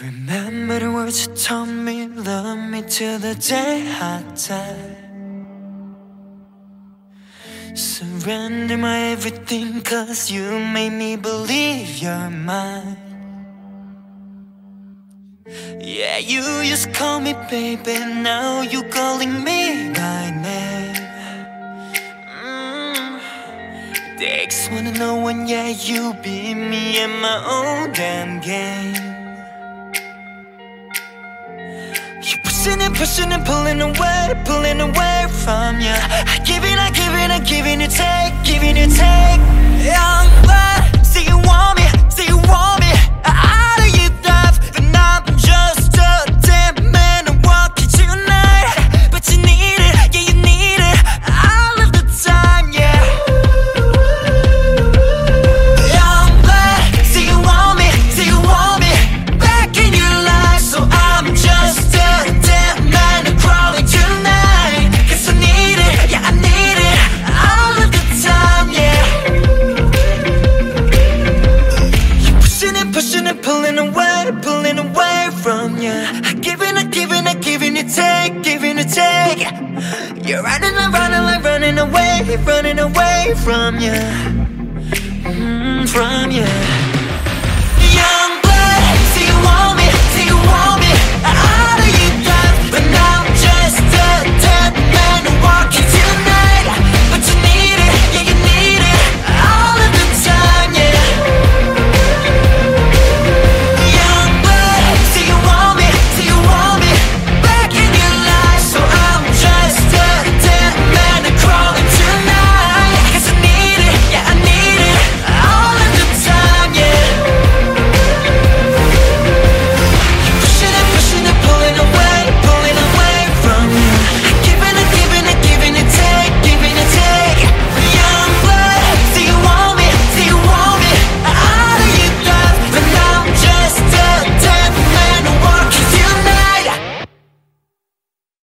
Remember the words you told me, love me till the day I die. Surrender my everything, cause you made me believe you're mine. Yeah, you to call me baby, now you calling me by name. Mm. The ex wanna know when, yeah, you be me in my own damn game. Pushing and pushing and pulling away, pulling away from you. I give it, I give it, I giving you take, giving you take. Young pushing pulling away, pulling away from you. Giving and giving and giving you take, giving you take. You're running and running like running away, running away from you, mm, from you.